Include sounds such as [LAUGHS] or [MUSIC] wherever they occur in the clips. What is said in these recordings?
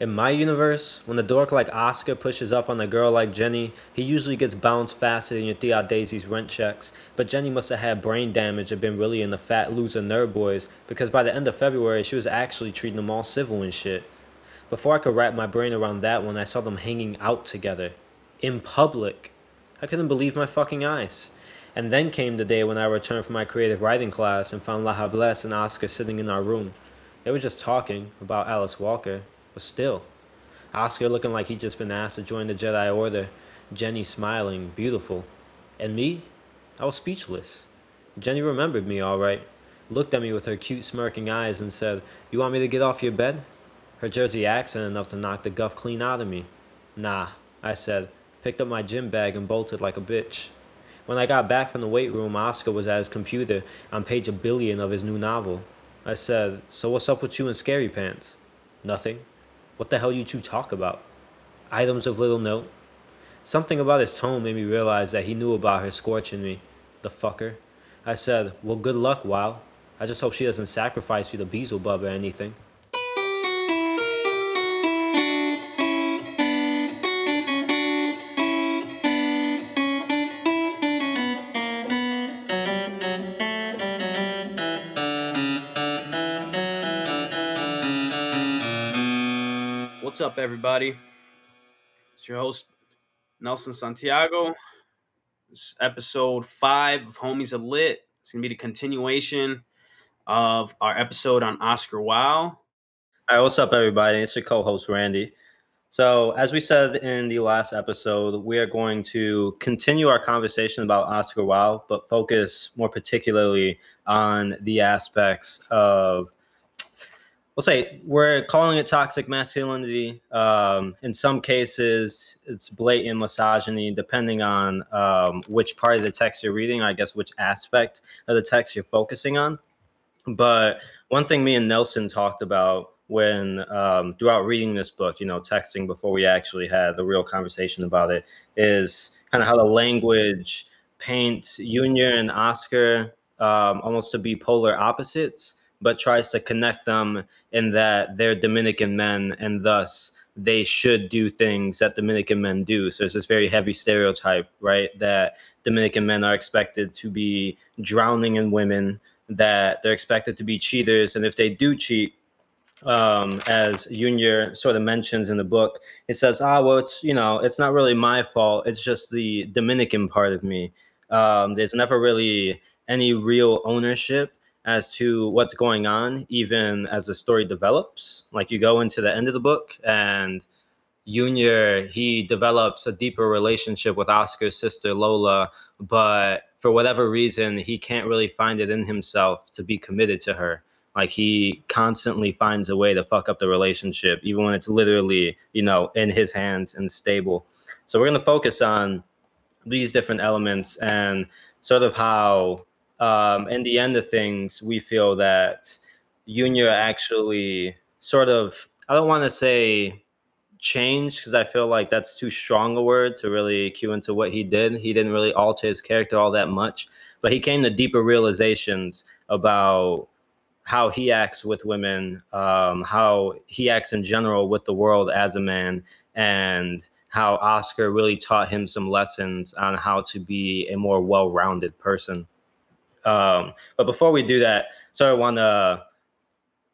In my universe, when a dork like Oscar pushes up on a girl like Jenny, he usually gets bounced faster than your Thea Daisy's rent checks. But Jenny must have had brain damage and been really in the fat loser nerd boys, because by the end of February, she was actually treating them all civil and shit. Before I could wrap my brain around that one, I saw them hanging out together. In public. I couldn't believe my fucking eyes. And then came the day when I returned from my creative writing class and found La Jablesse and Oscar sitting in our room. They were just talking about Alice Walker, but still. Oscar looking like he'd just been asked to join the Jedi Order, Jenny smiling, beautiful. And me? I was speechless. Jenny remembered me all right, looked at me with her cute smirking eyes and said, You want me to get off your bed? Her Jersey accent enough to knock the guff clean out of me. Nah, I said, picked up my gym bag and bolted like a bitch. When I got back from the weight room, Oscar was at his computer on page a billion of his new novel. I said, So what's up with you and Scary Pants? Nothing. What the hell you two talk about? Items of little note. Something about his tone made me realize that he knew about her scorching me. The fucker. I said, Well, good luck, Wao. I just hope she doesn't sacrifice you to Beelzebub or anything. Up, everybody? It's your host, Nelson Santiago. This is episode five of Homies Are Lit. It's going to be the continuation of our episode on Oscar Wao. All right, what's up, everybody? It's your co-host Randy. So, as we said in the last episode, we are going to continue our conversation about Oscar Wao, but focus more particularly on the aspects of we'll say we're calling it toxic masculinity. Um, in some cases, it's blatant misogyny, depending on um, which part of the text you're reading. I guess which aspect of the text you're focusing on. But one thing me and Nelson talked about when um, throughout reading this book, you know, texting before we actually had the real conversation about it, is kind of how the language paints Junior and Oscar um, almost to be polar opposites but tries to connect them in that they're Dominican men and thus they should do things that Dominican men do. So there's this very heavy stereotype, right? That Dominican men are expected to be drowning in women, that they're expected to be cheaters. And if they do cheat, um, as Junior sort of mentions in the book, it says, ah, well, it's, you know, it's not really my fault. It's just the Dominican part of me. Um, there's never really any real ownership as to what's going on, even as the story develops. Like you go into the end of the book, and Junior he develops a deeper relationship with Oscar's sister Lola, but for whatever reason, he can't really find it in himself to be committed to her. Like he constantly finds a way to fuck up the relationship, even when it's literally, you know, in his hands and stable. So we're gonna focus on these different elements and sort of how um, in the end of things, we feel that Junior actually sort of, I don't want to say change because I feel like that's too strong a word to really cue into what he did. He didn't really alter his character all that much, but he came to deeper realizations about how he acts with women, um, how he acts in general with the world as a man, and how Oscar really taught him some lessons on how to be a more well rounded person. Um, but before we do that, so I want to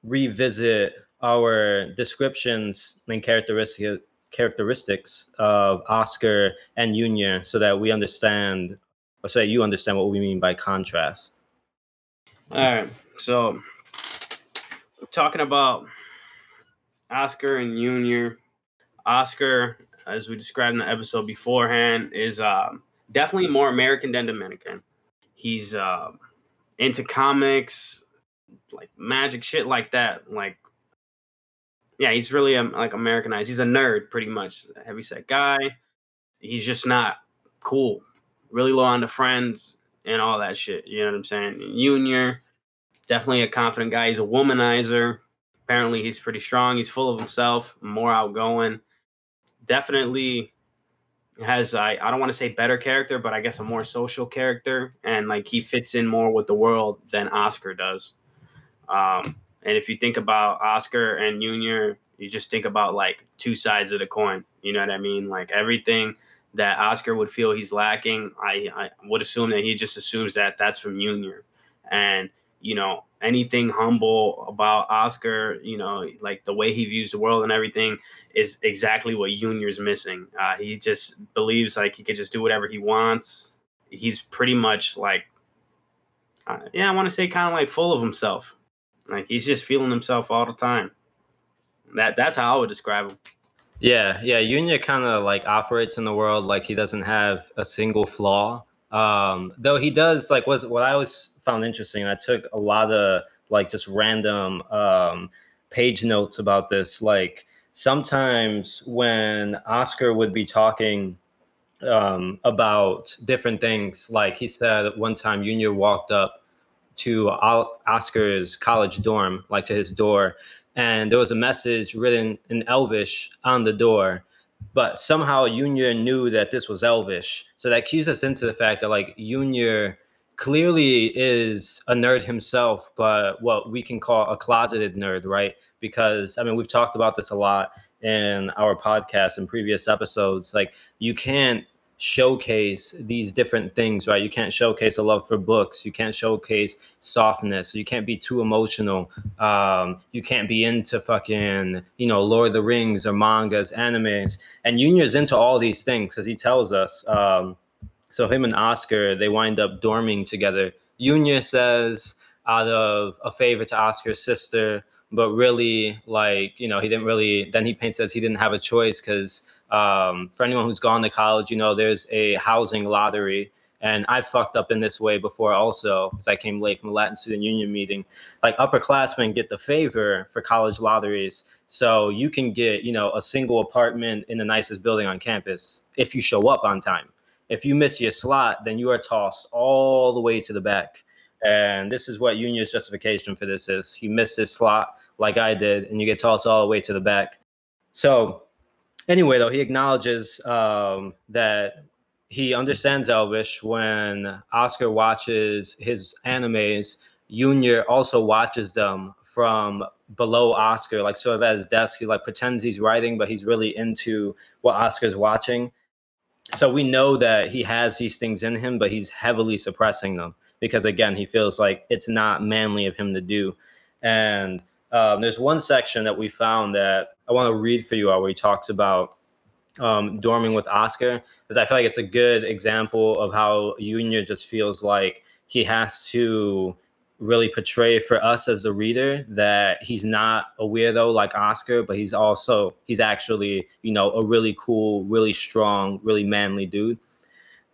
revisit our descriptions and characteristic, characteristics of Oscar and Junior so that we understand, or so that you understand what we mean by contrast. All right. So, talking about Oscar and Junior, Oscar, as we described in the episode beforehand, is um, definitely more American than Dominican. He's uh, into comics, like magic shit like that. Like, yeah, he's really um, like Americanized. He's a nerd, pretty much, heavy set guy. He's just not cool. Really low on the friends and all that shit. You know what I'm saying? Junior, definitely a confident guy. He's a womanizer. Apparently, he's pretty strong. He's full of himself, more outgoing. Definitely has I, I don't want to say better character, but I guess a more social character, and like he fits in more with the world than Oscar does. Um, and if you think about Oscar and Junior, You just think about like two sides of the coin. You know what I mean? Like everything that Oscar would feel he's lacking, I, I would assume that he just assumes that that's from Junior. And, you know, anything humble about Oscar, you know, like the way he views the world and everything is exactly what Junior's missing. Uh, he just believes like he could just do whatever he wants. He's pretty much like, uh, yeah, I want to say kind of like full of himself. Like he's just feeling himself all the time. That that's how I would describe him. Yeah, yeah. Junior kind of like operates in the world like he doesn't have a single flaw. Um, though he does like what what I always found interesting. I took a lot of like just random um, page notes about this. Like sometimes when Oscar would be talking um, about different things, like he said one time, Junior walked up to Oscar's college dorm, like to his door, and there was a message written in Elvish on the door. But somehow Junior knew that this was Elvish, so that cues us into the fact that like Junior clearly is a nerd himself, but what we can call a closeted nerd, right? Because I mean, we've talked about this a lot in our podcast and previous episodes. Like, you can't showcase these different things, right? You can't showcase a love for books. You can't showcase softness. You can't be too emotional. Um, you can't be into fucking, you know, Lord of the Rings or mangas, animes. And Junior's into all these things as he tells us. Um, so him and Oscar, they wind up dorming together. Junior says out of a favor to Oscar's sister, but really, like, you know, he didn't really, then he paints says he didn't have a choice because um, for anyone who's gone to college, you know, there's a housing lottery. And I fucked up in this way before also, because I came late from the Latin Student Union meeting. Like upperclassmen get the favor for college lotteries. So you can get, you know, a single apartment in the nicest building on campus if you show up on time. If you miss your slot, then you are tossed all the way to the back. And this is what Junior's justification for this is. He missed his slot like I did, and you get tossed all the way to the back. So anyway, though, he acknowledges um, that he understands Elvish when Oscar watches his animes. Junior also watches them from below Oscar, like sort of at his desk. He like pretends he's writing, but he's really into what Oscar's watching. So we know that he has these things in him, but he's heavily suppressing them because again, he feels like it's not manly of him to do. And um, there's one section that we found that I want to read for you all where he talks about um, dorming with Oscar because I feel like it's a good example of how Junior just feels like he has to really portray for us as the reader that he's not a weirdo like Oscar, but he's also he's actually you know a really cool, really strong, really manly dude.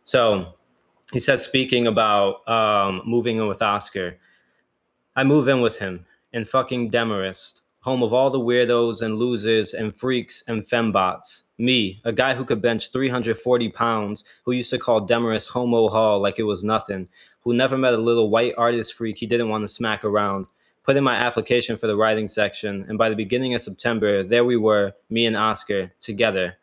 So he said, speaking about um, moving in with Oscar, I move in with him in fucking Demarest, home of all the weirdos and losers and freaks and fembots. Me, a guy who could bench 340 pounds, who used to call Demarest Homo Hall like it was nothing, who never met a little white artist freak he didn't want to smack around. Put in my application for the writing section, and by the beginning of September, there we were, me and Oscar, together.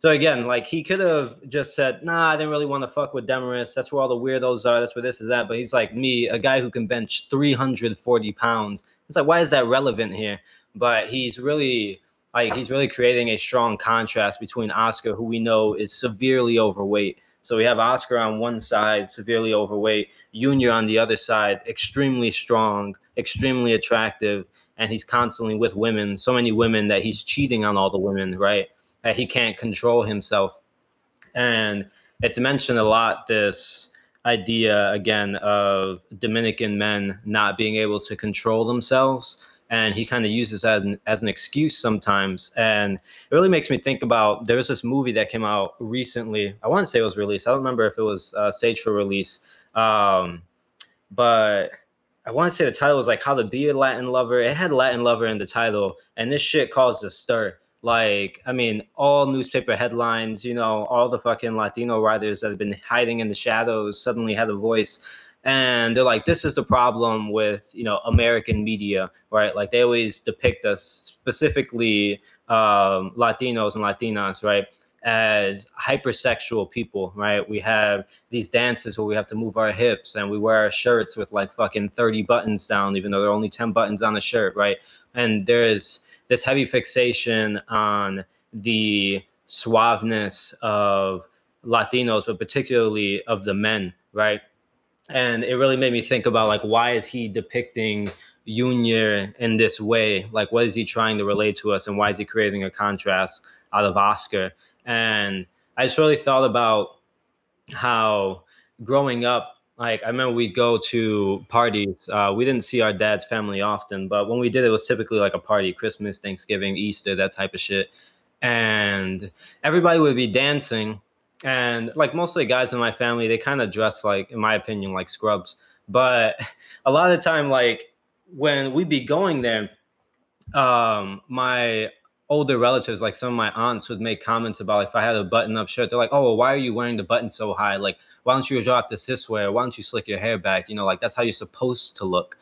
So again, like he could have just said, "Nah, I didn't really want to fuck with Demarest. That's where all the weirdos are. That's where this is that." But he's like me, a guy who can bench 340 pounds. It's like, why is that relevant here? But he's really like he's really creating a strong contrast between Oscar, who we know is severely overweight. So we have Oscar on one side, severely overweight, Junior on the other side, extremely strong, extremely attractive, and he's constantly with women, so many women that he's cheating on all the women, right? That he can't control himself. And it's mentioned a lot this idea again of Dominican men not being able to control themselves. And he kind of uses that as an, as an excuse sometimes. And it really makes me think about there was this movie that came out recently. I want to say it was released. I don't remember if it was uh, for release. Um, but I want to say the title was like How to Be a Latin Lover. It had Latin Lover in the title. And this shit caused a stir like i mean all newspaper headlines you know all the fucking latino writers that have been hiding in the shadows suddenly had a voice. And they're like this is the problem with you know american media right? Like they always depict us specifically um, latinos and latinas right as hypersexual people right? We have these dances where we have to move our hips and we wear our shirts with like fucking 30 buttons down even though there are only 10 buttons on the shirt right? And there's this heavy fixation on the suaveness of Latinos, but particularly of the men, right? And it really made me think about like why is he depicting Junior in this way? Like what is he trying to relate to us and why is he creating a contrast out of Oscar? And I just really thought about how growing up like I remember we'd go to parties. Uh, we didn't see our dad's family often, but when we did, it was typically like a party: Christmas, Thanksgiving, Easter, that type of shit. And everybody would be dancing, and like most of the guys in my family, they kind of dress like, in my opinion, like scrubs. But [LAUGHS] a lot of the time, like when we'd be going there, um, my older relatives, like some of my aunts, would make comments about like if I had a button-up shirt, they're like, "Oh, well, why are you wearing the button so high? Like, why don't you drop this this way? Or why don't you slick your hair back? You know, like that's how you're supposed to look."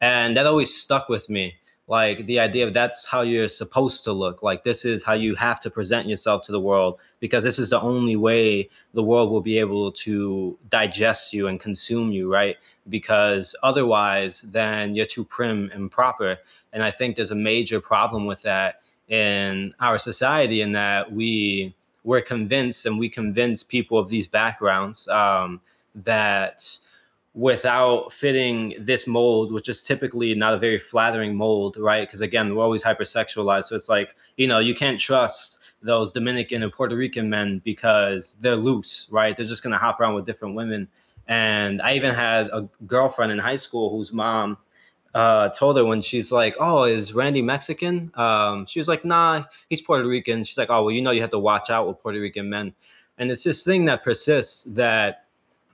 And that always stuck with me like the idea of that's how you're supposed to look like this is how you have to present yourself to the world because this is the only way the world will be able to digest you and consume you right because otherwise then you're too prim and proper and i think there's a major problem with that in our society in that we we're convinced and we convince people of these backgrounds um, that without fitting this mold, which is typically not a very flattering mold, right? Because again, we're always hypersexualized. So it's like, you know, you can't trust those Dominican and Puerto Rican men because they're loose, right? They're just going to hop around with different women. And I even had a girlfriend in high school whose mom uh, told her when she's like, "Oh, is Randy Mexican?" Um, she was like, "Nah, he's Puerto Rican." She's like, "Oh, well, you know, you have to watch out with Puerto Rican men." And it's this thing that persists that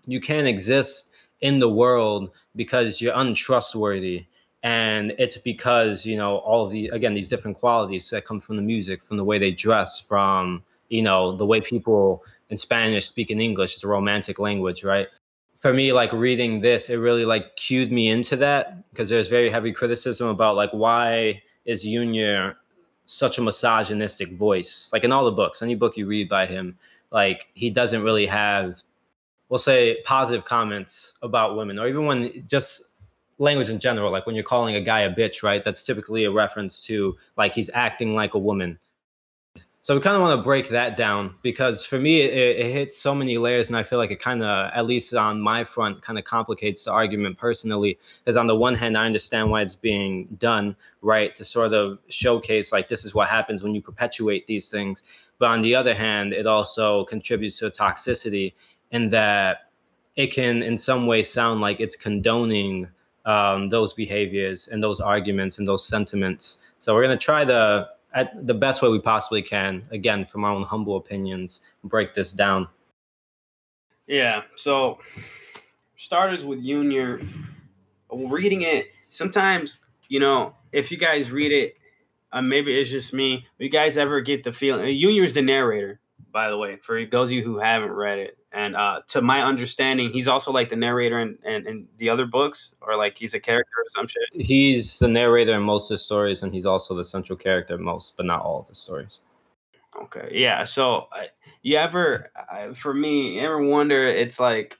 you can't exist in the world because you're untrustworthy and it's because you know all the again these different qualities that come from the music from the way they dress from you know the way people in spanish speak in english it's a romantic language right for me like reading this it really like cued me into that because there's very heavy criticism about like why is junior such a misogynistic voice? Like in all the books any book you read by him like he doesn't really have we'll say positive comments about women or even when just language in general like when you're calling a guy a bitch right? That's typically a reference to like he's acting like a woman so we kind of want to break that down because for me it, it hits so many layers and i feel like it kind of at least on my front kind of complicates the argument personally because on the one hand i understand why it's being done right to sort of showcase like this is what happens when you perpetuate these things but on the other hand it also contributes to toxicity in that it can in some way sound like it's condoning um, those behaviors and those arguments and those sentiments. So we're going to try the at the best way we possibly can, again, from our own humble opinions, break this down. Yeah. So starters with Junior, reading it, sometimes, you know, if you guys read it, uh, maybe it's just me. You guys ever get the feeling? Junior is the narrator, by the way, for those of you who haven't read it. And uh, to my understanding, he's also like the narrator in, in, in, the other books, or like he's a character or some shit. He's the narrator in most of the stories, and he's also the central character in most, but not all of the stories. Okay, yeah. So, uh, you ever, uh, for me, ever wonder? It's like,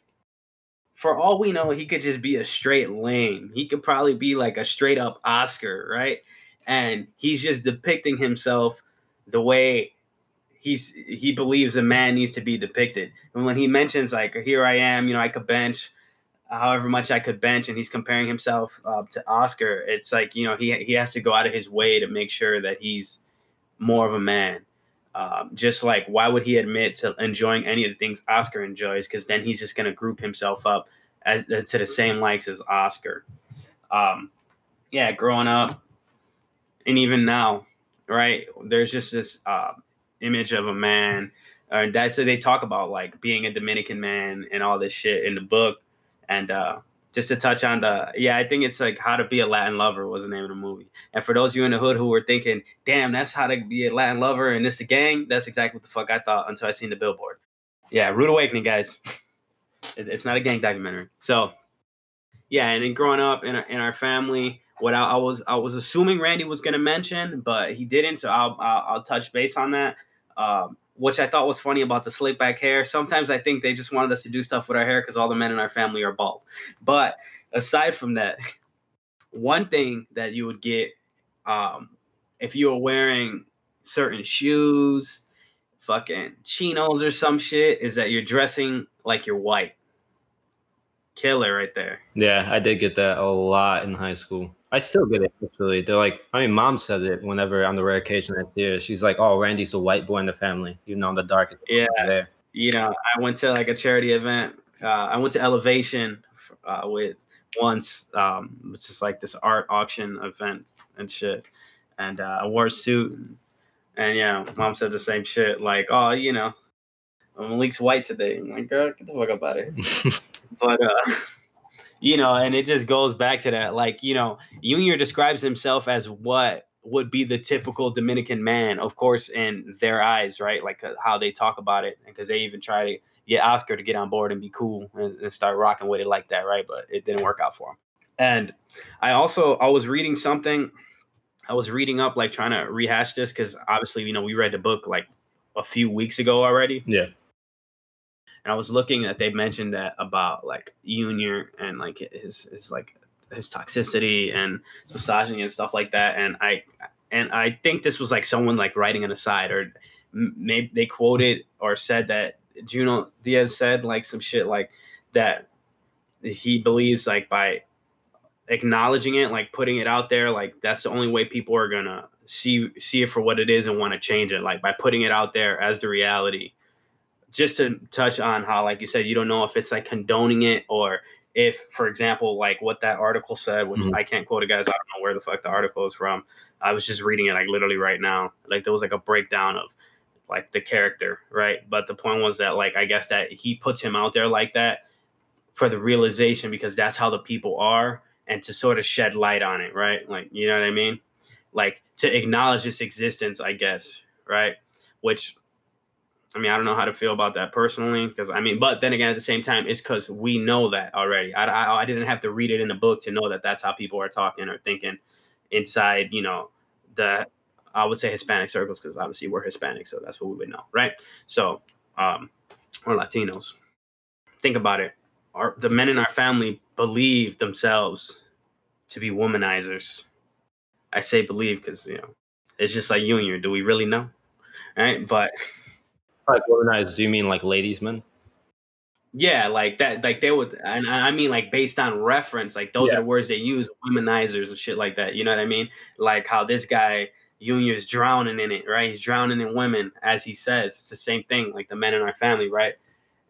for all we know, he could just be a straight lame. He could probably be like a straight up Oscar, right? And he's just depicting himself the way he's he believes a man needs to be depicted. And when he mentions like here I am, you know, I could bench however much I could bench, and he's comparing himself uh, to Oscar, it's like you know he he has to go out of his way to make sure that he's more of a man. Um, just like why would he admit to enjoying any of the things Oscar enjoys? Because then he's just going to group himself up as, as, to the same likes as Oscar. Um, yeah, growing up, and even now, right? There's just this uh, image of a man. Uh, that's so they talk about like being a Dominican man and all this shit in the book. And uh, just to touch on the yeah, I think it's like how to be a Latin lover was the name of the movie. And for those of you in the hood who were thinking, damn, that's how to be a Latin lover and this a gang, that's exactly what the fuck I thought until I seen the billboard. Yeah, Rude Awakening, guys. [LAUGHS] It's, it's not a gang documentary. So yeah, and then growing up in our, in our family, what I, I, was I was assuming Randy was gonna mention, but he didn't. So I'll I'll, I'll touch base on that. Um, which I thought was funny about the slick back hair. Sometimes I think they just wanted us to do stuff with our hair because all the men in our family are bald. But aside from that, [LAUGHS] one thing that you would get um, if you were wearing certain shoes, fucking chinos or some shit, is that you're dressing like you're white. Killer right there. Yeah, I did get that a lot in high school. I still get it actually. They're like, I mean, mom says it whenever on the rare occasion I see her. She's like, "Oh, Randy's the white boy in the family," even though I'm the darkest. Yeah. There. You know, I went to like a charity event. Uh, I went to Elevation uh, with once, um, which is like this art auction event and shit. And uh, I wore a suit, and, and yeah, mom said the same shit. Like, oh, you know, Malik's white today. I'm like, girl, get the fuck up out of here. [LAUGHS] but uh, [LAUGHS] you know, and it just goes back to that. Like, you know, Junior describes himself as what would be the typical Dominican man, of course, in their eyes, right? Like uh, how they talk about it, because they even try to get Oscar to get on board and be cool and, and start rocking with it like that, right? But it didn't work out for him. And I also I was reading something. I was reading up, like trying to rehash this, because obviously, you know, we read the book like a few weeks ago already. Yeah. And I was looking that they mentioned that about like Junior and like his his like his toxicity and misogyny and stuff like that. And I and I think this was like someone like writing an aside or maybe they quoted or said that Junot Diaz said like some shit like that he believes like by acknowledging it, like putting it out there, like that's the only way people are gonna see see it for what it is and want to change it. Like by putting it out there as the reality. Just to touch on how, like you said, you don't know if it's like condoning it or if, for example, like what that article said, which Mhm. I can't quote it, guys. I don't know where the fuck the article is from. I was just reading it like literally right now. Like there was like a breakdown of like the character, right? But the point was that like I guess that he puts him out there like that for the realization because that's how the people are and to sort of shed light on it, right? Like you know what I mean? Like to acknowledge its existence, I guess, right? Which I mean, I don't know how to feel about that personally because I mean, but then again, at the same time, it's because we know that already. I, I, I didn't have to read it in the book to know that that's how people are talking or thinking inside, you know, the I would say Hispanic circles because obviously we're Hispanic, so that's what we would know, right? So, um, or Latinos. Think about it. Our, the men in our family believe themselves to be womanizers. I say believe because you know it's just like Junior. Do we really know? Right, but [LAUGHS] Like organized? Do you mean like ladies' men? Yeah, like that, like they would, and I I mean, like based on reference, like those Yeah. are the words they use, womanizers and shit like that. You know what I mean? Like how this guy Junior's drowning in it, right? He's drowning in women, as he says. It's the same thing, like the men in our family, right?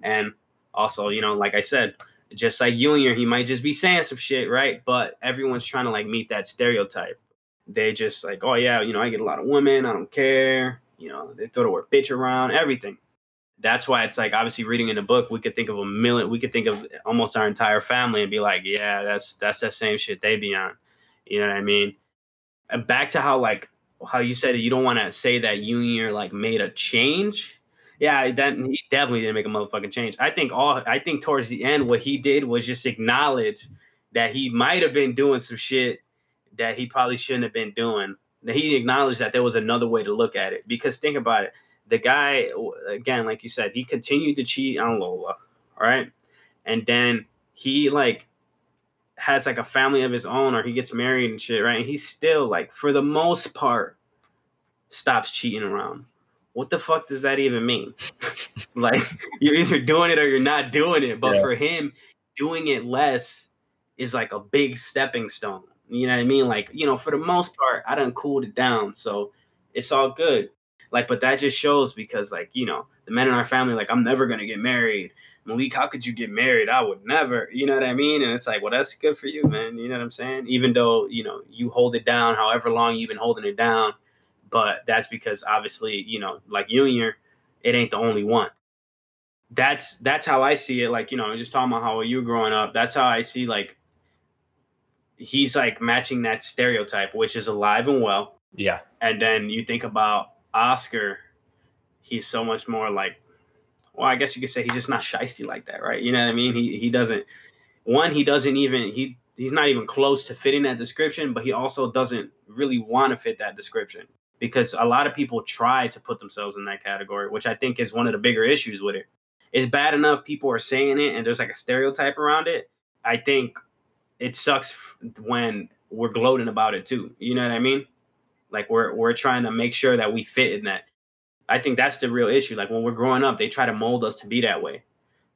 And also, you know, like I said, just like Junior, he might just be saying some shit, right? But everyone's trying to like meet that stereotype. They just like, oh yeah, you know, I get a lot of women, I don't care. You know, they throw the word bitch around, everything. That's why it's like obviously reading in the book we could think of a million we could think of almost our entire family and be like yeah that's that's that same shit they be on. You know what i mean? And back to how like how you said you don't want to say that junior like made a change. Yeah that he definitely didn't make a motherfucking change. I think all i think towards the end what he did was just acknowledge that he might have been doing some shit that he probably shouldn't have been doing he acknowledged that there was another way to look at it because think about it the guy again, like you said, he continued to cheat on Lola, all right, and then he like has like a family of his own, or he gets married and shit, right? And he still like, for the most part, stops cheating around. What the fuck does that even mean? [LAUGHS] like you're either doing it or you're not doing it. But Yeah. for him, doing it less is like a big stepping stone. You know what I mean? Like, you know, for the most mm-hmm. part, I done cooled it down. So it's all good. Like, but that just shows because, like, you know, the men in our family, like, I'm never gonna get married. Malik, how could you get married? I would never. You know what I mean? And it's like, well, that's good for you, man. You know what I'm saying? Even though, you know, you hold it down however long you've been holding it down, but that's because obviously, you know, like Junior, it ain't the only one. That's that's how I see it. Like, you know, I'm just talking about how you were growing up. That's how I see like he's like matching that stereotype, which is alive and well. Yeah. And then you think about Oscar, he's so much more like, well, I guess you could say he's just not shisty like that, right? You know what I mean? He he doesn't one, he doesn't even he he's not even close to fitting that description, but he also doesn't really want to fit that description because a lot of people try to put themselves in that category, which I think is one of the bigger issues with it. It's bad enough people are saying it and there's like a stereotype around it. I think it sucks when we're gloating about it too. You know what I mean? Like we're we're trying to make sure that we fit in that. I think that's the real issue. Like when we're growing up, they try to mold us to be that way.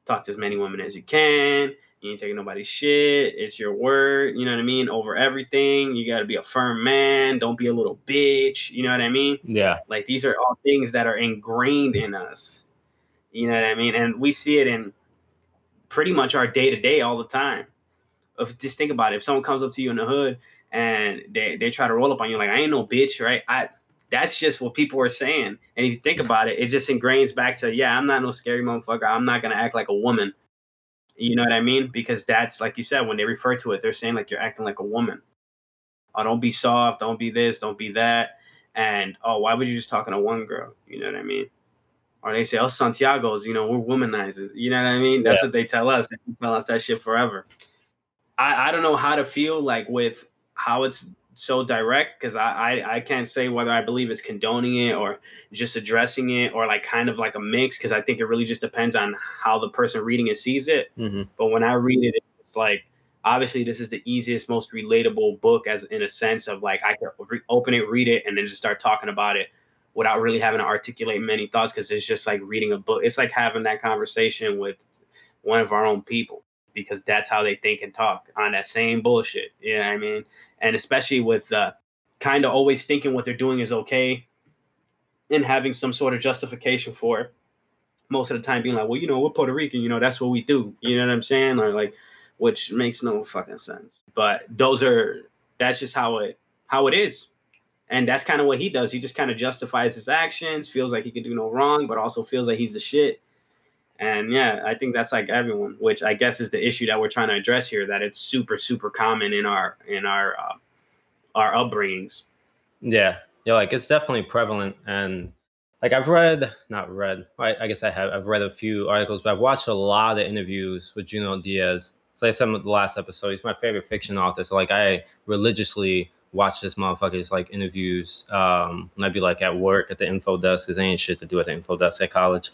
Talk to as many women as you can. You ain't taking nobody's shit. It's your word. You know what I mean? Over everything. You got to be a firm man. Don't be a little bitch. You know what I mean? Yeah. Like these are all things that are ingrained in us. You know what I mean? And we see it in pretty much our day to day all the time. If just think about it, if someone comes up to you in the hood and they, they try to roll up on you like I ain't no bitch, right? I that's just what people are saying. And if you think about it, it just ingrains back to yeah, I'm not no scary motherfucker. I'm not gonna act like a woman. You know what I mean? Because that's like you said, when they refer to it, they're saying like you're acting like a woman. Oh, don't be soft, don't be this, don't be that. And oh, why would you just talking to one girl? You know what I mean? Or they say, oh, Santiago's, you know, we're womanizers. You know what I mean? That's Yeah. what they tell us. They tell us that shit forever. I, I don't know how to feel like with how it's so direct because I, I I can't say whether I believe it's condoning it or just addressing it or like kind of like a mix because I think it really just depends on how the person reading it sees it. hmm But when I read it, it's like obviously this is the easiest, most relatable book as in a sense of like I can re- open it, read it, and then just start talking about it without really having to articulate many thoughts because it's just like reading a book. It's like having that conversation with one of our own people because that's how they think and talk on that same bullshit. You know what I mean? And especially with uh, kind of always thinking what they're doing is okay and having some sort of justification for it. Most of the time being like, well, you know, we're Puerto Rican, you know, that's what we do. You know what I'm saying? Or like, which makes no fucking sense. But those are that's just how it how it is. And that's kind of what he does. He just kind of justifies his actions, feels like he can do no wrong, but also feels like he's the shit. And yeah, I think that's like everyone, which I guess is the issue that we're trying to address here. That it's super, super common in our in our uh, our upbringings. Yeah, yeah, like it's definitely prevalent, and like I've read, not read, I, I guess I have, I've read a few articles, but I've watched a lot of interviews with Junot Diaz. So I said in the last episode, he's my favorite fiction author. So like I religiously watch this motherfucker's like interviews. Um, and I'd be like at work at the info desk because there ain't shit to do at the info desk at college.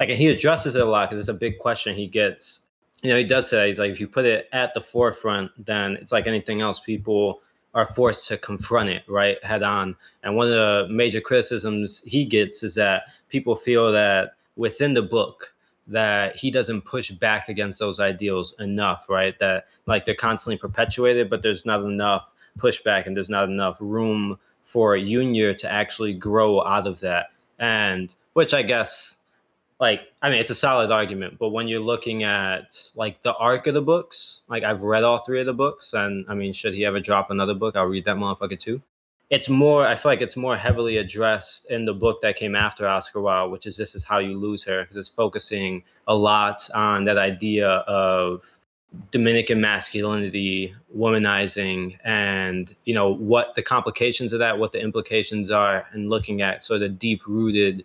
Like and he addresses it a lot because it's a big question he gets. You know, he does say he's like if you put it at the forefront, then it's like anything else. People are forced to confront it right head on. And one of the major criticisms he gets is that people feel that within the book that he doesn't push back against those ideals enough, right? That like they're constantly perpetuated, but there's not enough pushback and there's not enough room for Junior to actually grow out of that. And which I guess like I mean it's a solid argument, but when you're looking at like the arc of the books, like I've read all three of the books, and I mean, should he ever drop another book, I'll read that motherfucker too. It's more I feel like it's more heavily addressed in the book that came after Oscar Wao, which is This Is How You Lose Her, because it's focusing a lot on that idea of Dominican masculinity, womanizing, and you know what the complications of that, what the implications are, and looking at sort of deep rooted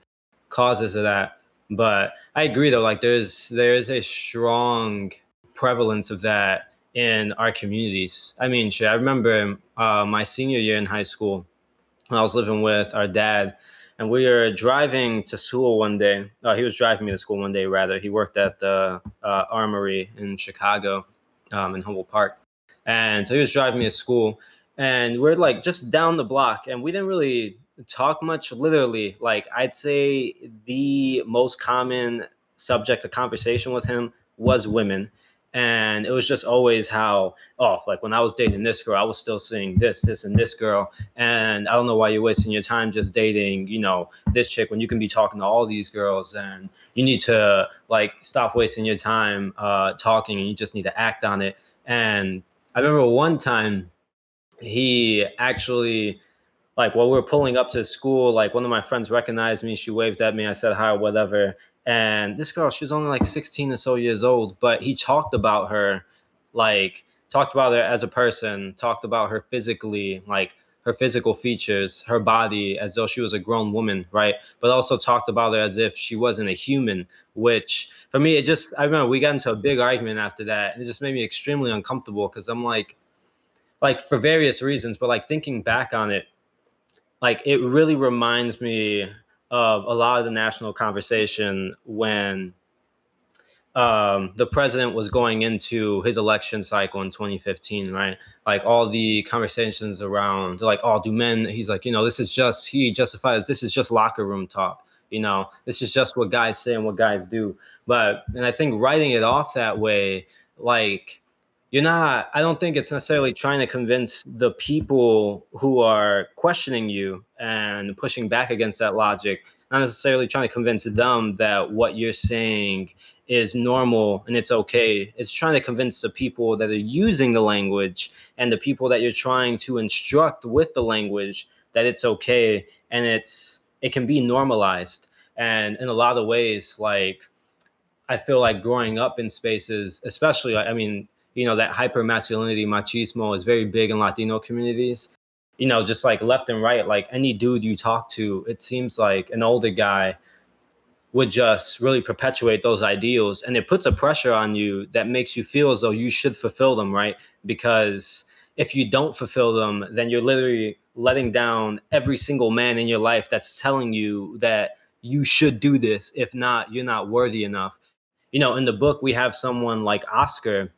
causes of that but I agree though, like there's there's a strong prevalence of that in our communities. I mean, shit, I remember uh, my senior year in high school I was living with our dad, and we were driving to school one day. Uh, he was driving me to school one day, rather. He worked at the uh, Armory in Chicago, um, in Humboldt Park, and so he was driving me to school, and we're like just down the block, and we didn't really talk much literally like i'd say the most common subject of conversation with him was women. And it was just always how oh like when i was dating this girl i was still seeing this this and this girl. And i don't know why you're wasting your time just dating you know this chick when you can be talking to all these girls and you need to like stop wasting your time uh talking and you just need to act on it. And i remember one time he actually like while we were pulling up to school, like one of my friends recognized me. She waved at me. I said hi, whatever. And this girl, she was only like 16 or so years old, but he talked about her, like talked about her as a person, talked about her physically, like her physical features, her body, as though she was a grown woman, right? But also talked about her as if she wasn't a human, which for me, it just, I remember we got into a big argument after that. And it just made me extremely uncomfortable because I'm like, like for various reasons, but like thinking back on it, like it really reminds me of a lot of the national conversation when um, the president was going into his election cycle in 2015, right? Like all the conversations around, like, oh, do men? He's like, you know, this is just he justifies this is just locker room talk. You know, this is just what guys say and what guys do. But and I think writing it off that way, like you're not i don't think it's necessarily trying to convince the people who are questioning you and pushing back against that logic not necessarily trying to convince them that what you're saying is normal and it's okay. It's trying to convince the people that are using the language and the people that you're trying to instruct with the language that it's okay and it's it can be normalized. And in a lot of ways like i feel like growing up in spaces especially i mean you know that hyper masculinity machismo is very big in latino communities. You know just like left and right like any dude you talk to it seems like an older guy would just really perpetuate those ideals and it puts a pressure on you that makes you feel as though you should fulfill them right? Because if you don't fulfill them then you're literally letting down every single man in your life that's telling you that you should do this. If not you're not worthy enough. You know in the book we have someone like oscar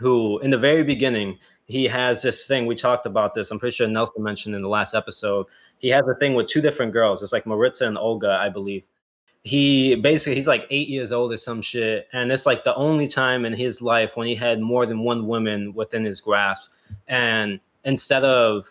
who in the very beginning he has this thing we talked about this i'm pretty sure nelson mentioned in the last episode he has a thing with two different girls it's like maritza and olga i believe. He basically he's like eight years old or some shit and it's like the only time in his life when he had more than one woman within his grasp and instead of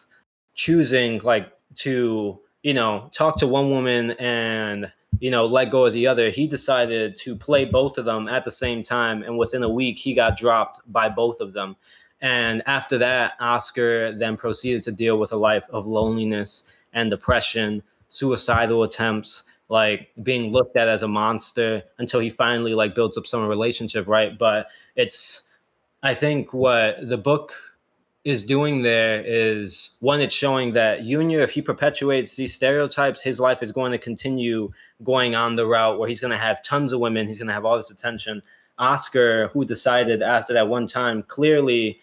choosing like to you know talk to one woman and you know, let go of the other. He decided to play both of them at the same time. And within a week, he got dropped by both of them. And after that, Oscar then proceeded to deal with a life of loneliness and depression, suicidal attempts, like being looked at as a monster until he finally like builds up some relationship, right? But it's I think what the book is doing there is one, it's showing that Junior, if he perpetuates these stereotypes, his life is going to continue going on the route where he's going to have tons of women, he's going to have all this attention. Oscar, who decided after that one time, clearly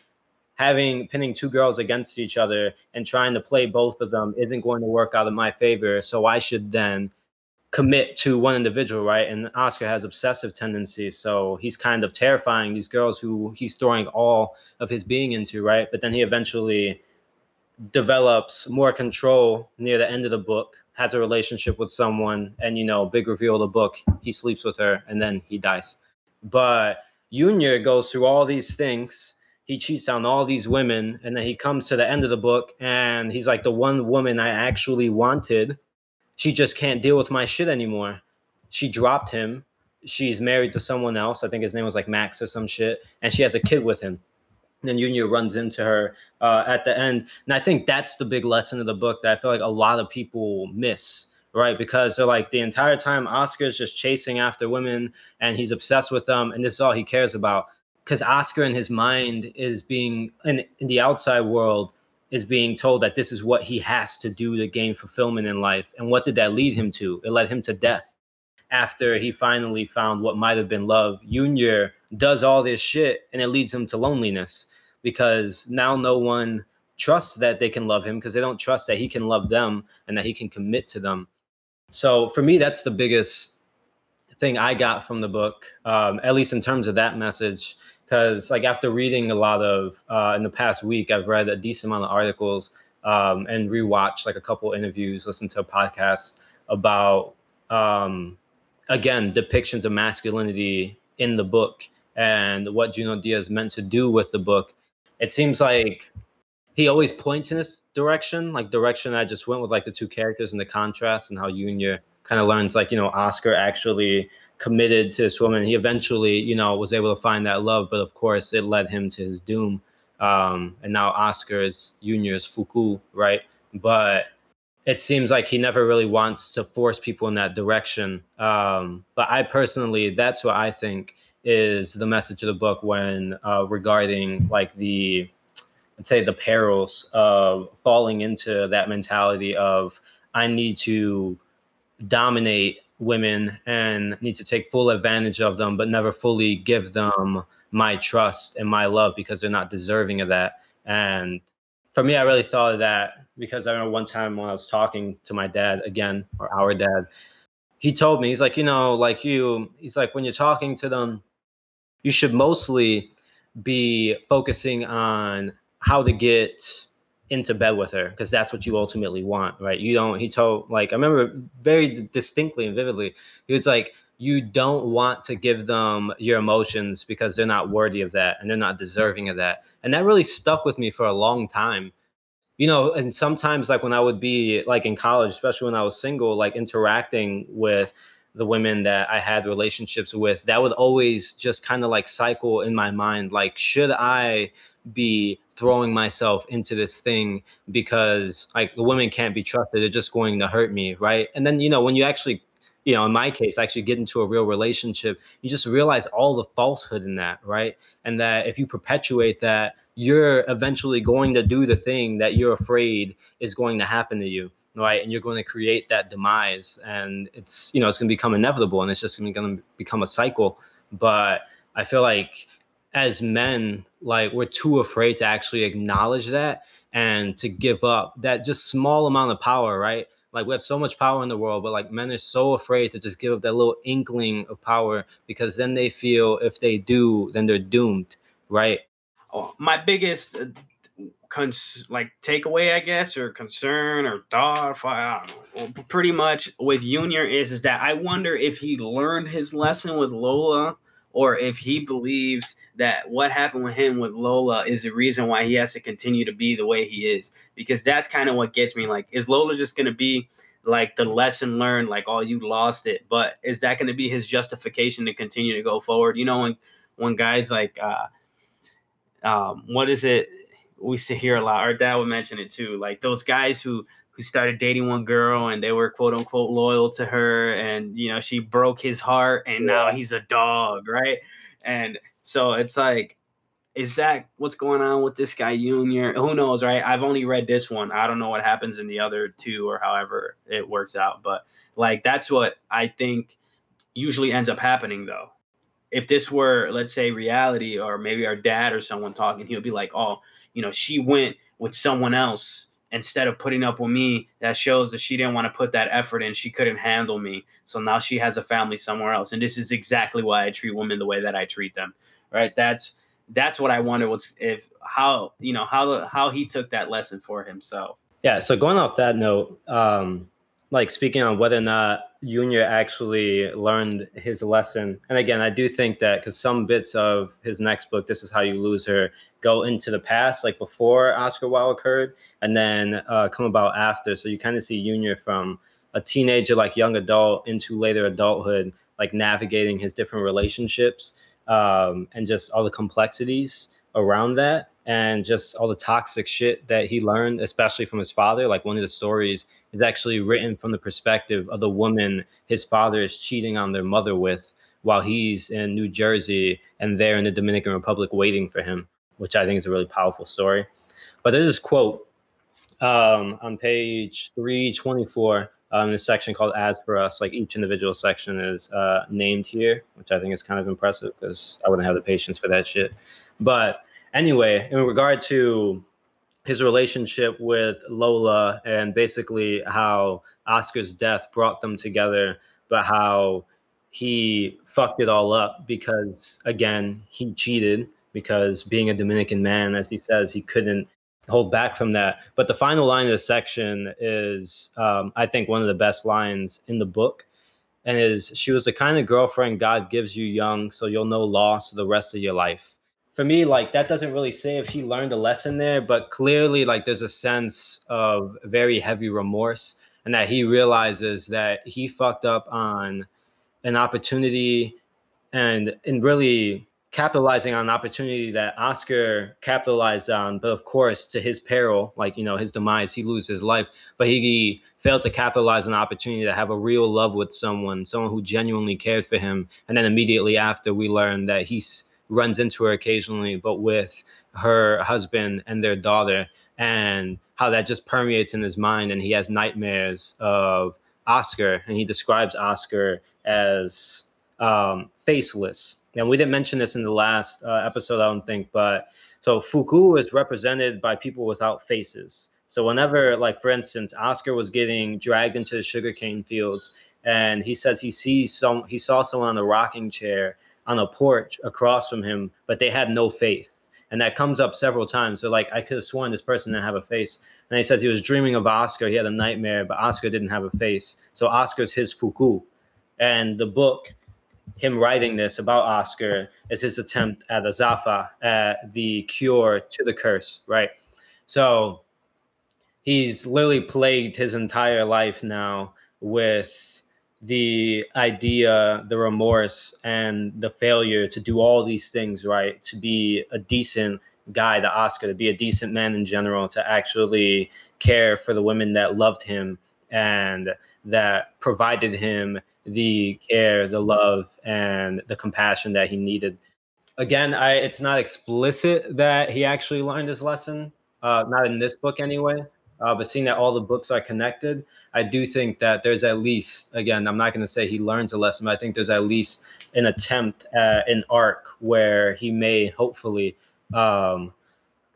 having pinning two girls against each other and trying to play both of them isn't going to work out in my favor. So I should then commit to one individual, right? And Oscar has obsessive tendencies, so he's kind of terrifying these girls who he's throwing all of his being into, right? But then he eventually develops more control near the end of the book, has a relationship with someone, and you know, big reveal of the book, he sleeps with her and then he dies. But Junior goes through all these things. He cheats on all these women, and then he comes to the end of the book, and he's like, the one woman I actually wanted she just can't deal with my shit anymore. She dropped him. She's married to someone else. I think his name was like Max or some shit. And she has a kid with him. And then Junior runs into her uh, at the end. And I think that's the big lesson of the book that I feel like a lot of people miss, right? Because they're like the entire time Oscar's just chasing after women and he's obsessed with them. And this is all he cares about. Because Oscar in his mind is being in, in the outside world is being told that this is what he has to do to gain fulfillment in life. And what did that lead him to? It led him to death. After he finally found what might have been love, Junior does all this shit and it leads him to loneliness because now no one trusts that they can love him because they don't trust that he can love them and that he can commit to them. So for me, that's the biggest thing I got from the book, um, at least in terms of that message because like after reading a lot of uh, in the past week, I've read a decent amount of articles um, and rewatched like a couple interviews, listened to podcasts about um, again depictions of masculinity in the book and what Junot Diaz meant to do with the book. It seems like he always points in this direction, like direction I just went with like the two characters and the contrast and how Junior kind of learns like you know Oscar actually committed to this woman. He eventually, you know, was able to find that love, but of course, it led him to his doom. Um, and now Oscar is Junior's Fuku, right? But it seems like he never really wants to force people in that direction. Um, but I personally, that's what I think is the message of the book when uh, regarding like the, let's say, the perils of falling into that mentality of I need to dominate women and need to take full advantage of them, but never fully give them my trust and my love because they're not deserving of that. And for me, I really thought of that because I remember one time when I was talking to my dad again, or our dad, he told me, he's like, you know, like you, he's like, when you're talking to them, you should mostly be focusing on how to get into bed with her because that's what you ultimately want, right? You don't, he told, like, I remember very distinctly and vividly, he was like, you don't want to give them your emotions because they're not worthy of that and they're not deserving of that. And that really stuck with me for a long time. You know, and sometimes, like, when I would be like in college, especially when I was single, like interacting with the women that I had relationships with, that would always just kind of like cycle in my mind. Like, should I be throwing myself into this thing because like the women can't be trusted. They're just going to hurt me right? And then you know when you actually you know in my case actually get into a real relationship you just realize all the falsehood in that right? And that if you perpetuate that you're eventually going to do the thing that you're afraid is going to happen to you right? And you're going to create that demise and it's you know it's going to become inevitable and it's just going to become a cycle. But i feel like as men, like we're too afraid to actually acknowledge that and to give up that just small amount of power, right? Like we have so much power in the world, but like men are so afraid to just give up that little inkling of power because then they feel if they do, then they're doomed, right? Oh, my biggest uh, cons- like takeaway, I guess, or concern or thought, pretty much with Junior is is that I wonder if he learned his lesson with Lola or if he believes that what happened with him with Lola is the reason why he has to continue to be the way he is. Because that's kind of what gets me. Like, is Lola just going to be like the lesson learned, like, oh, you lost it? But is that going to be his justification to continue to go forward? You know, when when guys like, uh, um, what is it? We used to hear a lot. Our dad would mention it too. Like those guys who who started dating one girl and they were quote unquote loyal to her and you know she broke his heart and now he's a dog right and so it's like is that what's going on with this guy junior? Who knows right? I've only read this one. I don't know what happens in the other two or however it works out but like that's what i think usually ends up happening though. If this were let's say reality or maybe our dad or someone talking he'll be like oh you know she went with someone else instead of putting up with me. That shows that she didn't want to put that effort in. She couldn't handle me. So now she has a family somewhere else. And this is exactly why i treat women the way that i treat them right that's that's what i wonder what's if how you know how how he took that lesson for himself yeah so going off that note um like speaking on whether or not Junior actually learned his lesson. And again, I do think that because some bits of his next book, This Is How You Lose Her, go into the past, like before Oscar Wao occurred, and then uh, come about after. So you kind of see Junior from a teenager, like young adult, into later adulthood, like navigating his different relationships um, and just all the complexities around that and just all the toxic shit that he learned, especially from his father. Like one of the stories is actually written from the perspective of the woman his father is cheating on their mother with while he's in New Jersey and they're in the Dominican Republic waiting for him, which I think is a really powerful story. But there's this quote um, on page 324 um, a section called As for Us. Like each individual section is uh, named here, which I think is kind of impressive because I wouldn't have the patience for that shit. But anyway, in regard to his relationship with Lola and basically how Oscar's death brought them together, but how he fucked it all up because again he cheated because being a Dominican man, as he says, he couldn't hold back from that. But the final line of the section is, um, I think, one of the best lines in the book, and is she was the kind of girlfriend God gives you young, so you'll know loss the rest of your life for me, like that doesn't really say if he learned a lesson there, but clearly, like there's a sense of very heavy remorse, and that he realizes that he fucked up on an opportunity, and and really capitalizing on an opportunity that Oscar capitalized on, but of course to his peril, like you know his demise, he loses his life. But he, he failed to capitalize on an opportunity to have a real love with someone, someone who genuinely cared for him, and then immediately after we learn that he runs into her occasionally, but with her husband and their daughter, and how that just permeates in his mind. And he has nightmares of Oscar, and he describes Oscar as um, faceless. And we didn't mention this in the last uh, episode, I don't think, but so Fuku is represented by people without faces. So whenever, like for instance, Oscar was getting dragged into the sugarcane fields, and he says he sees some, he saw someone on a rocking chair on a porch across from him, but they had no face. And that comes up several times. So like I could have sworn this person didn't have a face. And he says he was dreaming of Oscar. He had a nightmare, but Oscar didn't have a face. So Oscar's his Fuku. And the book, him writing this about Oscar, is his attempt at a Zafa, at the cure to the curse, right? So he's literally plagued his entire life now with the idea, the remorse, and the failure to do all these things right, to be a decent guy, the Oscar, to be a decent man in general, to actually care for the women that loved him and that provided him the care, the love, and the compassion that he needed. Again, I, it's not explicit that he actually learned his lesson, uh, not in this book anyway. Uh, but seeing that all the books are connected, I do think that there's at least, again, I'm not going to say he learns a lesson, but I think there's at least an attempt at an arc where he may hopefully um,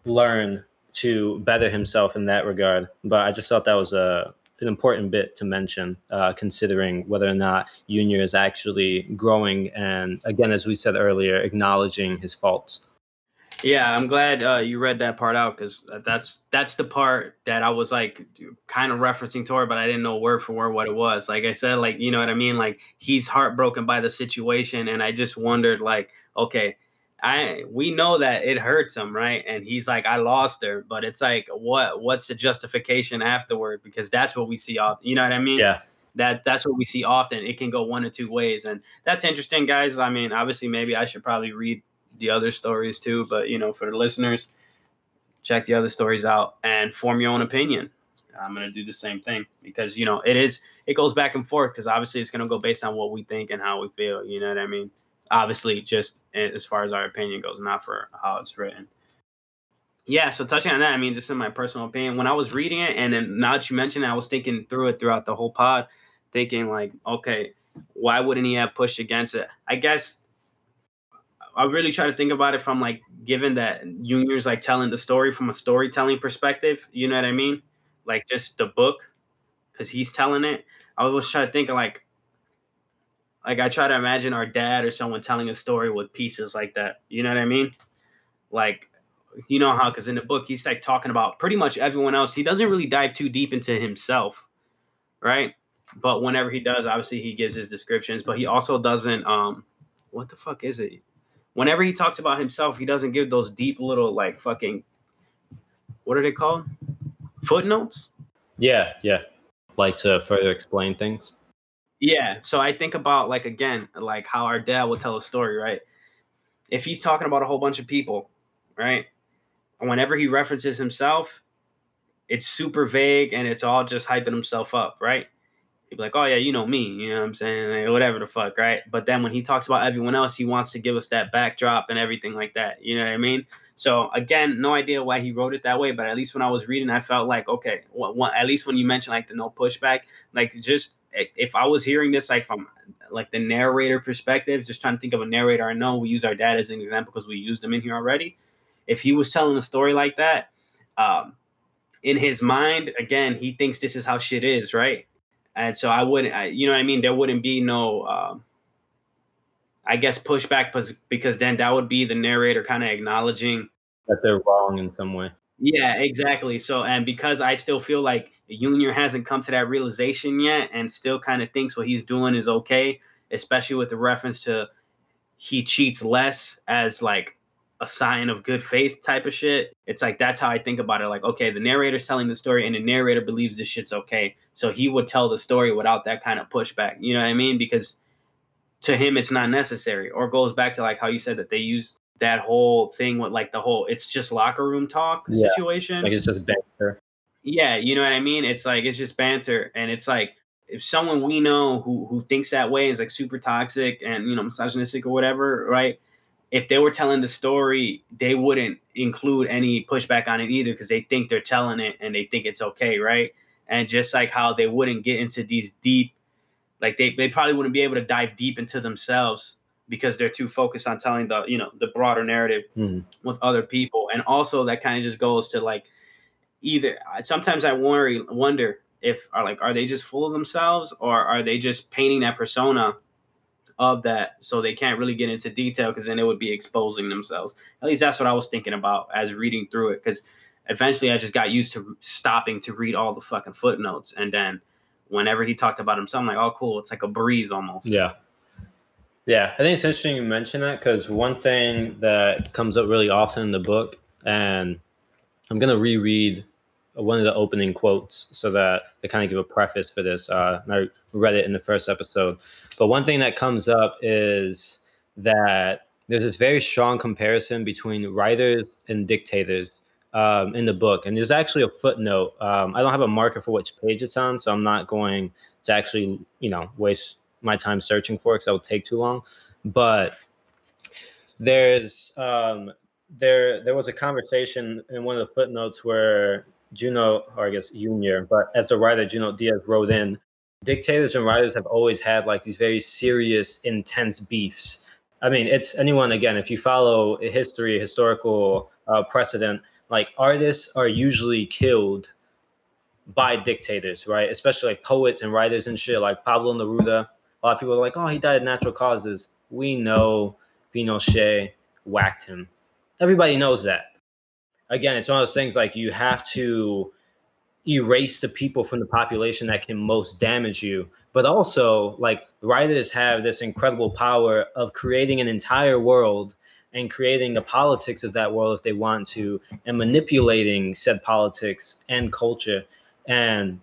learn to better himself in that regard. But I just thought that was a an important bit to mention, uh, considering whether or not Junior is actually growing and, again, as we said earlier, acknowledging his faults. Yeah, I'm glad uh, you read that part out because that's that's the part that I was like kind of referencing toward, but I didn't know word for word what it was. Like I said, like you know what I mean. Like he's heartbroken by the situation, and I just wondered, like, okay, I we know that it hurts him, right? And he's like, I lost her, but it's like, what what's the justification afterward? Because that's what we see often. You know what I mean? Yeah. That that's what we see often. It can go one or two ways, and that's interesting, guys. I mean, obviously, maybe I should probably read the other stories too. But you know, for the listeners, check the other stories out and form your own opinion. I'm gonna do the same thing because you know it is it goes back and forth because obviously it's gonna go based on what we think and how we feel. You know what I mean? Obviously, just as far as our opinion goes, not for how it's written. Yeah, so touching on that, I mean, just in my personal opinion, when I was reading it, and then now that you mentioned it, I was thinking through it throughout the whole pod, thinking like, okay, why wouldn't he have pushed against it? I guess I really try to think about it from like given that Junior's like telling the story from a storytelling perspective. You know what I mean? Like just the book, because he's telling it. I was trying to think like, like I try to imagine our dad or someone telling a story with pieces like that. You know what I mean? Like, you know how? Because in the book he's like talking about pretty much everyone else. He doesn't really dive too deep into himself, right? But whenever he does, obviously he gives his descriptions. But he also doesn't. Um, what the fuck is it? whenever he talks about himself, he doesn't give those deep little like fucking what are they called? Footnotes? Yeah, yeah. Like to further explain things. Yeah. So I think about like again, like how our dad will tell a story, right? If he's talking about a whole bunch of people, right? Whenever he references himself, it's super vague and it's all just hyping himself up, right? he'd be like, "Oh yeah, you know me," you know what I'm saying, like, whatever the fuck, right? But then when he talks about everyone else, he wants to give us that backdrop and everything like that. You know what I mean? So again, no idea why he wrote it that way, but at least when I was reading, I felt like okay, well, at least when you mentioned like the no pushback, like just if I was hearing this like from like the narrator perspective, just trying to think of a narrator. I know we use our dad as an example because we used him in here already. If he was telling a story like that, um, in his mind, again, he thinks this is how shit is, right? and so I wouldn't, I, you know what I mean? There wouldn't be no, um, I guess, pushback because then that would be the narrator kind of acknowledging that they're wrong in some way. Yeah, exactly. So, and because I still feel like Junior hasn't come to that realization yet and still kind of thinks what he's doing is okay, especially with the reference to he cheats less as like a sign of good faith type of shit. It's like that's how I think about it. Like, okay, the narrator's telling the story and the narrator believes this shit's okay. So he would tell the story without that kind of pushback. You know what I mean? Because to him it's not necessary. Or goes back to like how you said that they use that whole thing with like the whole it's just locker room talk yeah. situation. Like it's just banter. Yeah, you know what I mean? It's like it's just banter. And it's like if someone we know who who thinks that way is like super toxic and you know misogynistic or whatever, right? if they were telling the story, they wouldn't include any pushback on it either because they think they're telling it and they think it's okay, right? And just like how they wouldn't get into these deep, like they, they probably wouldn't be able to dive deep into themselves because they're too focused on telling the you know the broader narrative mm. with other people and also that kind of just goes to like either sometimes i worry wonder if are like are they just full of themselves or are they just painting that persona of that, so they can't really get into detail because then it would be exposing themselves. At least that's what I was thinking about as reading through it. Because eventually, I just got used to stopping to read all the fucking footnotes, and then whenever he talked about himself, I'm like, oh, cool, it's like a breeze almost. Yeah. Yeah, I think it's interesting you mention that because one thing that comes up really often in the book, and I'm gonna reread one of the opening quotes so that they kind of give a preface for this. Uh, I read it in the first episode, but one thing that comes up is that there's this very strong comparison between writers and dictators um, in the book, and there's actually a footnote. Um, I don't have a marker for which page it's on, so I'm not going to actually, you know, waste my time searching for it because that would take too long. But there's um, there there was a conversation in one of the footnotes where Junot, or I guess Junior, but as the writer, Junot Diaz wrote in, dictators and writers have always had like these very serious, intense beefs. I mean, it's anyone, again, if you follow history, historical uh, precedent, like artists are usually killed by dictators, right? Especially like poets and writers and shit, like Pablo Neruda. A lot of people are like, oh, he died of natural causes. We know Pinochet whacked him. Everybody knows that again, it's one of those things like you have to erase the people from the population that can most damage you. But also, like writers have this incredible power of creating an entire world and creating the politics of that world if they want to, and manipulating said politics and culture. And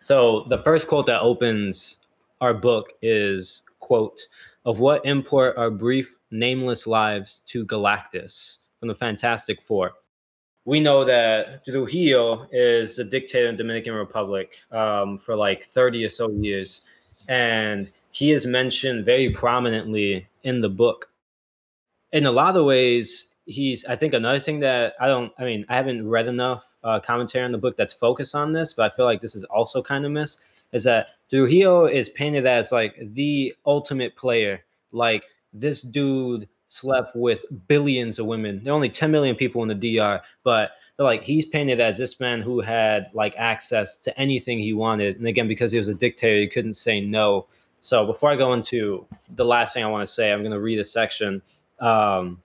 so the first quote that opens our book is quote of what import our brief nameless lives to galactus from the fantastic four we know that Trujillo is a dictator in Dominican Republic um, for like 30 or so years. And he is mentioned very prominently in the book. In a lot of ways, he's, I think, another thing that I don't, I mean, I haven't read enough uh, commentary on the book that's focused on this, but I feel like this is also kind of missed is that Trujillo is painted as like the ultimate player. Like this dude slept with billions of women. There are only 10 million people in the DR, but they're like he's painted as this man who had like access to anything he wanted. And again, because he was a dictator, he couldn't say no. So before I go into the last thing I want to say, I'm going to read a section um,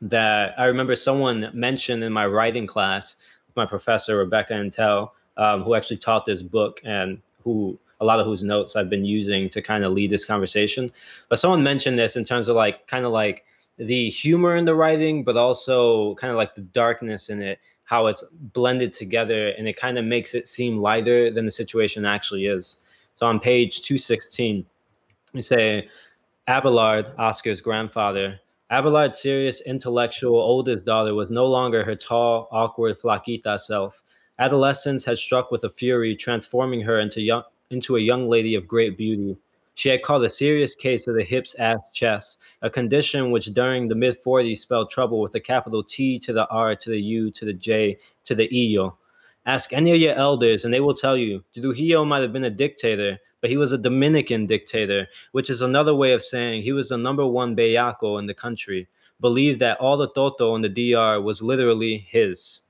that I remember someone mentioned in my writing class, with my professor Rebecca Entel, um, who actually taught this book and who a lot of whose notes I've been using to kind of lead this conversation. But someone mentioned this in terms of like kind of like the humor in the writing, but also kind of like the darkness in it, how it's blended together and it kind of makes it seem lighter than the situation actually is. So on page 216, you say Abelard, Oscar's grandfather, Abelard's serious, intellectual oldest daughter was no longer her tall, awkward, flaquita self. Adolescence had struck with a fury, transforming her into, young, into a young lady of great beauty. She had caught a serious case of the hips ass chest, a condition which during the mid 40s spelled trouble with the capital T to the R to the U to the J to the Illo. Ask any of your elders, and they will tell you Trujillo might have been a dictator, but he was a Dominican dictator, which is another way of saying he was the number one bellaco in the country. Believed that all the toto in the DR was literally his.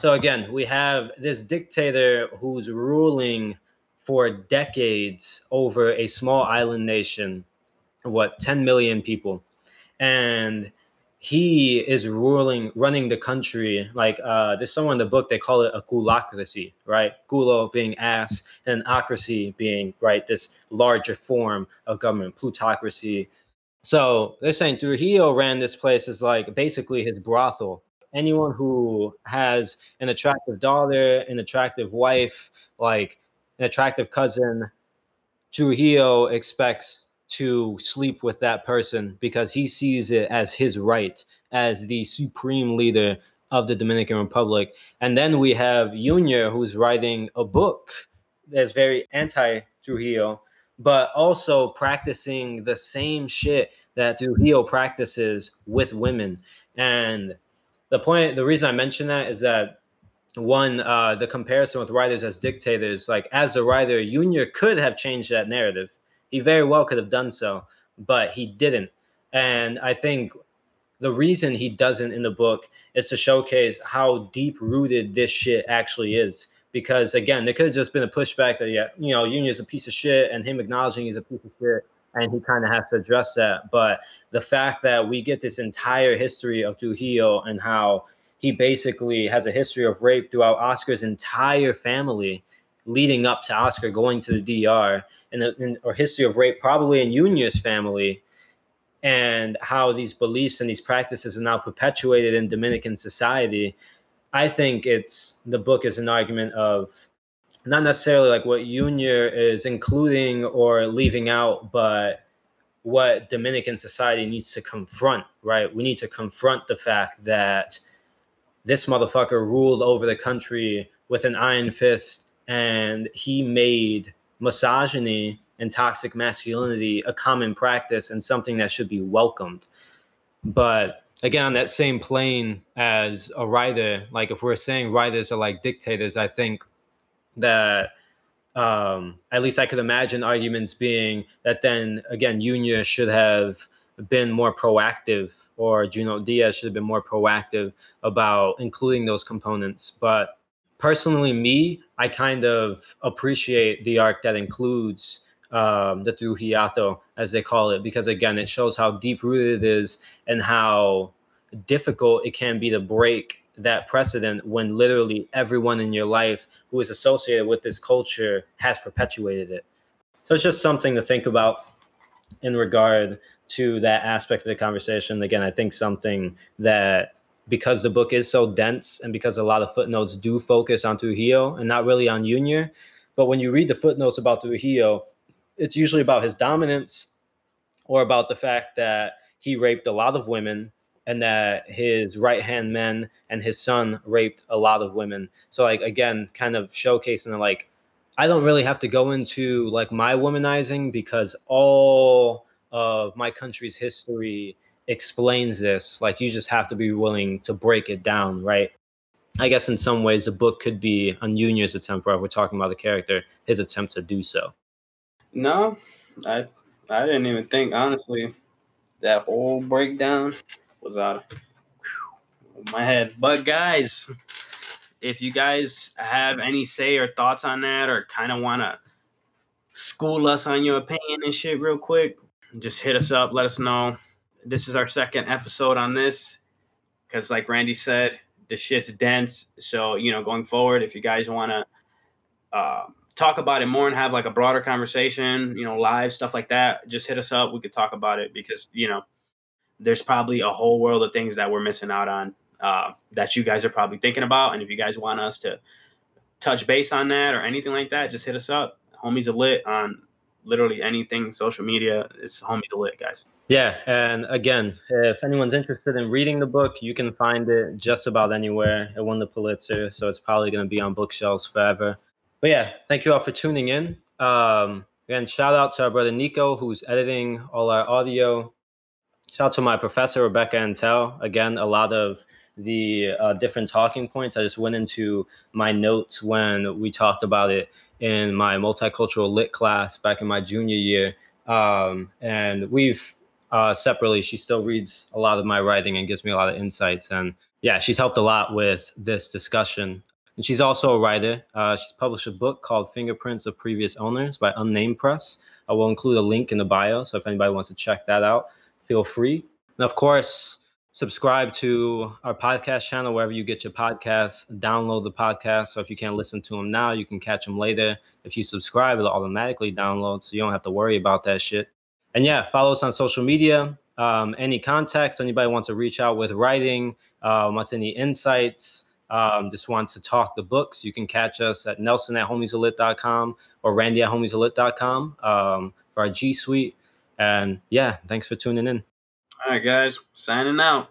So again, we have this dictator who's ruling for decades over a small island nation, what 10 million people, and he is ruling, running the country. Like uh, there's someone in the book they call it a culocracy, right? Culo being ass, and ocracy being right this larger form of government, plutocracy. So they're saying Trujillo ran this place as like basically his brothel. Anyone who has an attractive daughter, an attractive wife, like an attractive cousin, Trujillo expects to sleep with that person because he sees it as his right as the supreme leader of the Dominican Republic. And then we have Junior, who's writing a book that's very anti Trujillo, but also practicing the same shit that Trujillo practices with women. And the point, the reason I mention that is that one uh, the comparison with writers as dictators like as a writer junior could have changed that narrative. He very well could have done so but he didn't. And i think the reason he doesn't in the book is to showcase how deep rooted this shit actually is. Because again there could have just been a pushback that yeah you know junior's a piece of shit and him acknowledging he's a piece of shit and he kind of has to address that. But the fact that we get this entire history of Trujillo and how he basically has a history of rape throughout Oscar's entire family, leading up to Oscar going to the DR, and, or history of rape probably in Junior's family, and how these beliefs and these practices are now perpetuated in Dominican society. I think it's the book is an argument of not necessarily like what Junior is including or leaving out, but what Dominican society needs to confront, right? We need to confront the fact that this motherfucker ruled over the country with an iron fist and he made misogyny and toxic masculinity a common practice and something that should be welcomed. But again, on that same plane as a writer, like if we're saying writers are like dictators, I think that um, at least I could imagine arguments being that then again, Junior should have been more proactive, or Junot Diaz should have been more proactive about including those components. But personally, me, I kind of appreciate the arc that includes um, the Trujillato, as they call it, because again, it shows how deep rooted it is and how difficult it can be to break that precedent when literally everyone in your life who is associated with this culture has perpetuated it. So it's just something to think about in regard to that aspect of the conversation. Again, I think something that because the book is so dense and because a lot of footnotes do focus on Trujillo and not really on Junior, but when you read the footnotes about Trujillo, it's usually about his dominance or about the fact that he raped a lot of women and that his right hand men and his son raped a lot of women. So like again, kind of showcasing like I don't really have to go into like my womanizing because all of my country's history explains this. Like you just have to be willing to break it down, right? I guess in some ways the book could be on Junior's attempt, where we're talking about the character, his attempt to do so. No, I I didn't even think honestly that whole breakdown was out of my head. But guys, if you guys have any say or thoughts on that, or kind of want to school us on your opinion and shit real quick, just hit us up. Let us know. This is our second episode on this because, like Randy said, the shit's dense. So you know, going forward, if you guys want to. Uh, talk about it more and have like a broader conversation, you know, live stuff like that, just hit us up. We could talk about it because, you know, there's probably a whole world of things that we're missing out on uh, that you guys are probably thinking about. And if you guys want us to touch base on that or anything like that, just hit us up. Homies are lit on literally anything social media. It's homies lit, guys. Yeah, and again, if anyone's interested in reading the book, you can find it just about anywhere. It won the Pulitzer, so it's probably going to be on bookshelves forever. But yeah, thank you all for tuning in. Um, again, shout out to our brother Nico, who's editing all our audio. Shout out to my professor, Rebecca Entel. Again, a lot of the uh, different talking points. I just went into my notes when we talked about it in my multicultural lit class back in my junior year. Um, and we've uh, separately, she still reads a lot of my writing and gives me a lot of insights. And yeah, she's helped a lot with this discussion. And she's also a writer. Uh, she's published a book called Fingerprints of Previous Owners by Unnamed Press. I will include a link in the bio. So if anybody wants to check that out, feel free. And of course, subscribe to our podcast channel wherever you get your podcasts. Download the podcast. So if you can't listen to them now, you can catch them later. If you subscribe, it'll automatically download. So you don't have to worry about that shit. And yeah, follow us on social media. Um, any contacts, anybody wants to reach out with writing, uh, wants any insights, um, just wants to talk the books, you can catch us at nelson at homiesalit.com or randy at homiesalit.com um, for our G Suite. And yeah, thanks for tuning in. All right, guys, signing out.